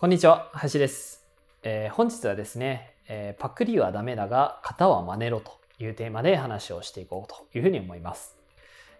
こんにちは林です、えー、本日はですね、えー、パクリはダメだが型は真似ろというテーマで話をしていこうというふうに思います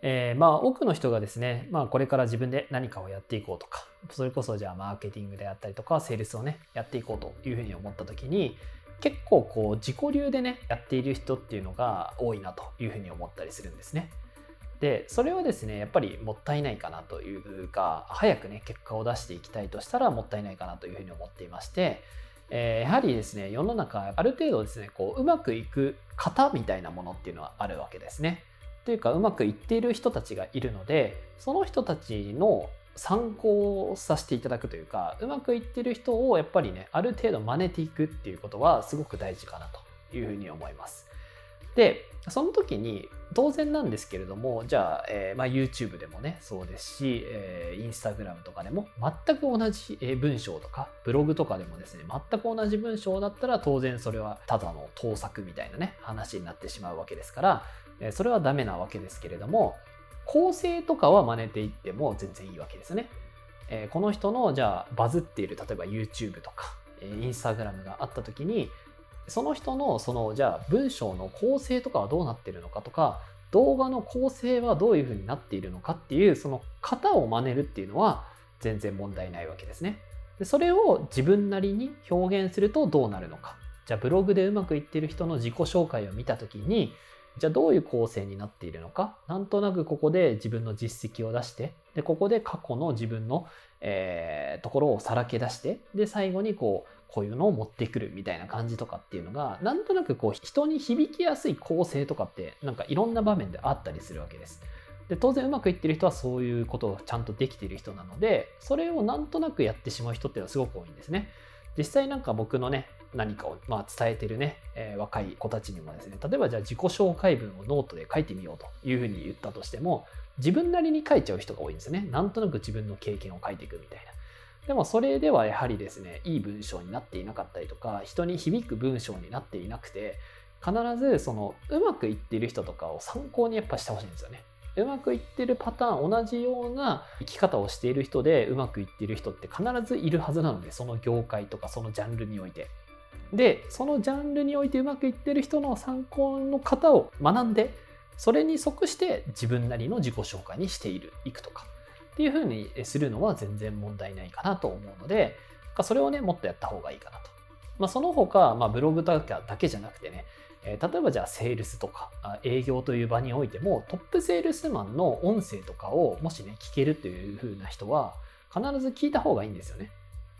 えー、まあ多くの人がですね、まあこれから自分で何かをやっていこうとか、それこそじゃあマーケティングであったりとか、セールスをね、やっていこうというふうに思った時に、結構こう自己流でねやっている人っていうのが多いなというふうに思ったりするんですね。でそれはですねやっぱりもったいないかなというか早くね結果を出していきたいとしたらもったいないかなというふうに思っていまして、えー、やはりですね世の中ある程度ですねこううまくいく型みたいなものっていうのはあるわけですね。というかうまくいっている人たちがいるのでその人たちの参考をさせていただくというかうまくいっている人をやっぱりねある程度真似ていくっていうことはすごく大事かなというふうに思います。でその時に当然なんですけれどもじゃあ、えー、まあ、YouTube でもねそうですし、えー、Instagram とかでも全く同じ文章とかブログとかでもですね全く同じ文章だったら当然それはただの盗作みたいなね話になってしまうわけですからえそれはダメなわけですけれども構成とかは真似ていっても全然いいわけですね。え、この人のじゃあバズっている例えば YouTube とか、え、Instagram があった時にその人のそのじゃあ文章の構成とかはどうなってるのかとか動画の構成はどういうふうになっているのかっていうその型を真似るっていうのは全然問題ないわけですね。でそれを自分なりに表現するとどうなるのか。じゃあブログでうまくいってる人の自己紹介を見た時にじゃあどういう構成になっているのかなんとなくここで自分の実績を出してでここで過去の自分の、えー、ところをさらけ出してで最後にこうこういうのを持ってくるみたいな感じとかっていうのがなんとなくこう人に響きやすい構成とかってなんかいろんな場面であったりするわけです。で当然うまくいってる人はそういうことをちゃんとできている人なのでそれをなんとなくやってしまう人っていうのはすごく多いんですね。実際なんか僕のね何かをまあ伝えてるね、えー、若い子たちにもですね例えばじゃあ自己紹介文をノートで書いてみようというふうに言ったとしても自分なりに書いちゃう人が多いんですよね。なんとなく自分の経験を書いていくみたいな。でもそれではやはりですねいい文章になっていなかったりとか人に響く文章になっていなくて必ずそのうまくいっている人とかを参考にやっぱしてほしいんですよね。うまくいってるパターン同じような生き方をしている人でうまくいっている人って必ずいるはずなのでその業界とかそのジャンルにおいて。でそのジャンルにおいてうまくいってる人の参考の方を学んでそれに即して自分なりの自己紹介にしているいくとかっていうふうにするのは全然問題ないかなと思うのでそれをねもっとやった方がいいかなと、まあ、その他、まあ、ブログだけじゃなくてねえ例えばじゃあセールスとか営業という場においてもトップセールスマンの音声とかをもしね聞けるという風な人は必ず聞いた方がいいんですよね。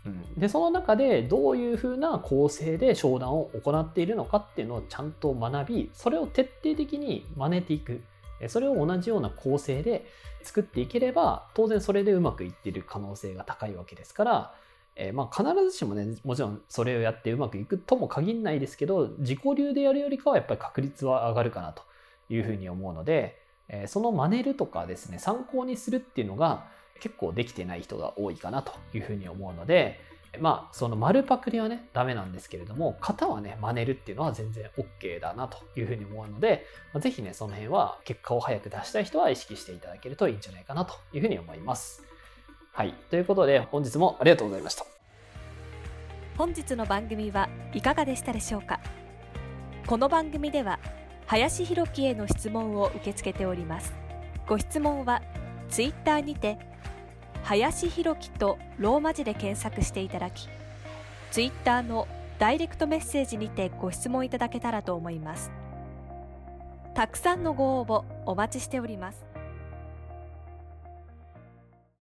うん、でその中でどういう風な構成で商談を行っているのかっていうのをちゃんと学びそれを徹底的に真似ていく。それを同じような構成で作っていければ当然それでうまくいっている可能性が高いわけですからえー、まあ必ずしもね、もちろんそれをやってうまくいくとも限らないですけど、自己流でやるよりかはやっぱり確率は上がるかなというふうに思うので、えー、その真似るとかですね、参考にするっていうのが結構できてない人が多いかなというふうに思うので、まあ、その丸パクリはね、ダメなんですけれども、型はね、真似るっていうのは全然 OK だなというふうに思うので、まあ、ぜひね、その辺は結果を早く出したい人は意識していただけるといいんじゃないかなというふうに思います。はい。ということで、本日もありがとうございました。本日の番組はいかがでしたでしょうか？この番組では、林博樹への質問を受け付けております。ご質問は、ツイッターにて、林弘樹とローマ字で検索していただき、ツイッターのダイレクトメッセージにてご質問いただけたらと思います。たくさんのご応募お待ちしております。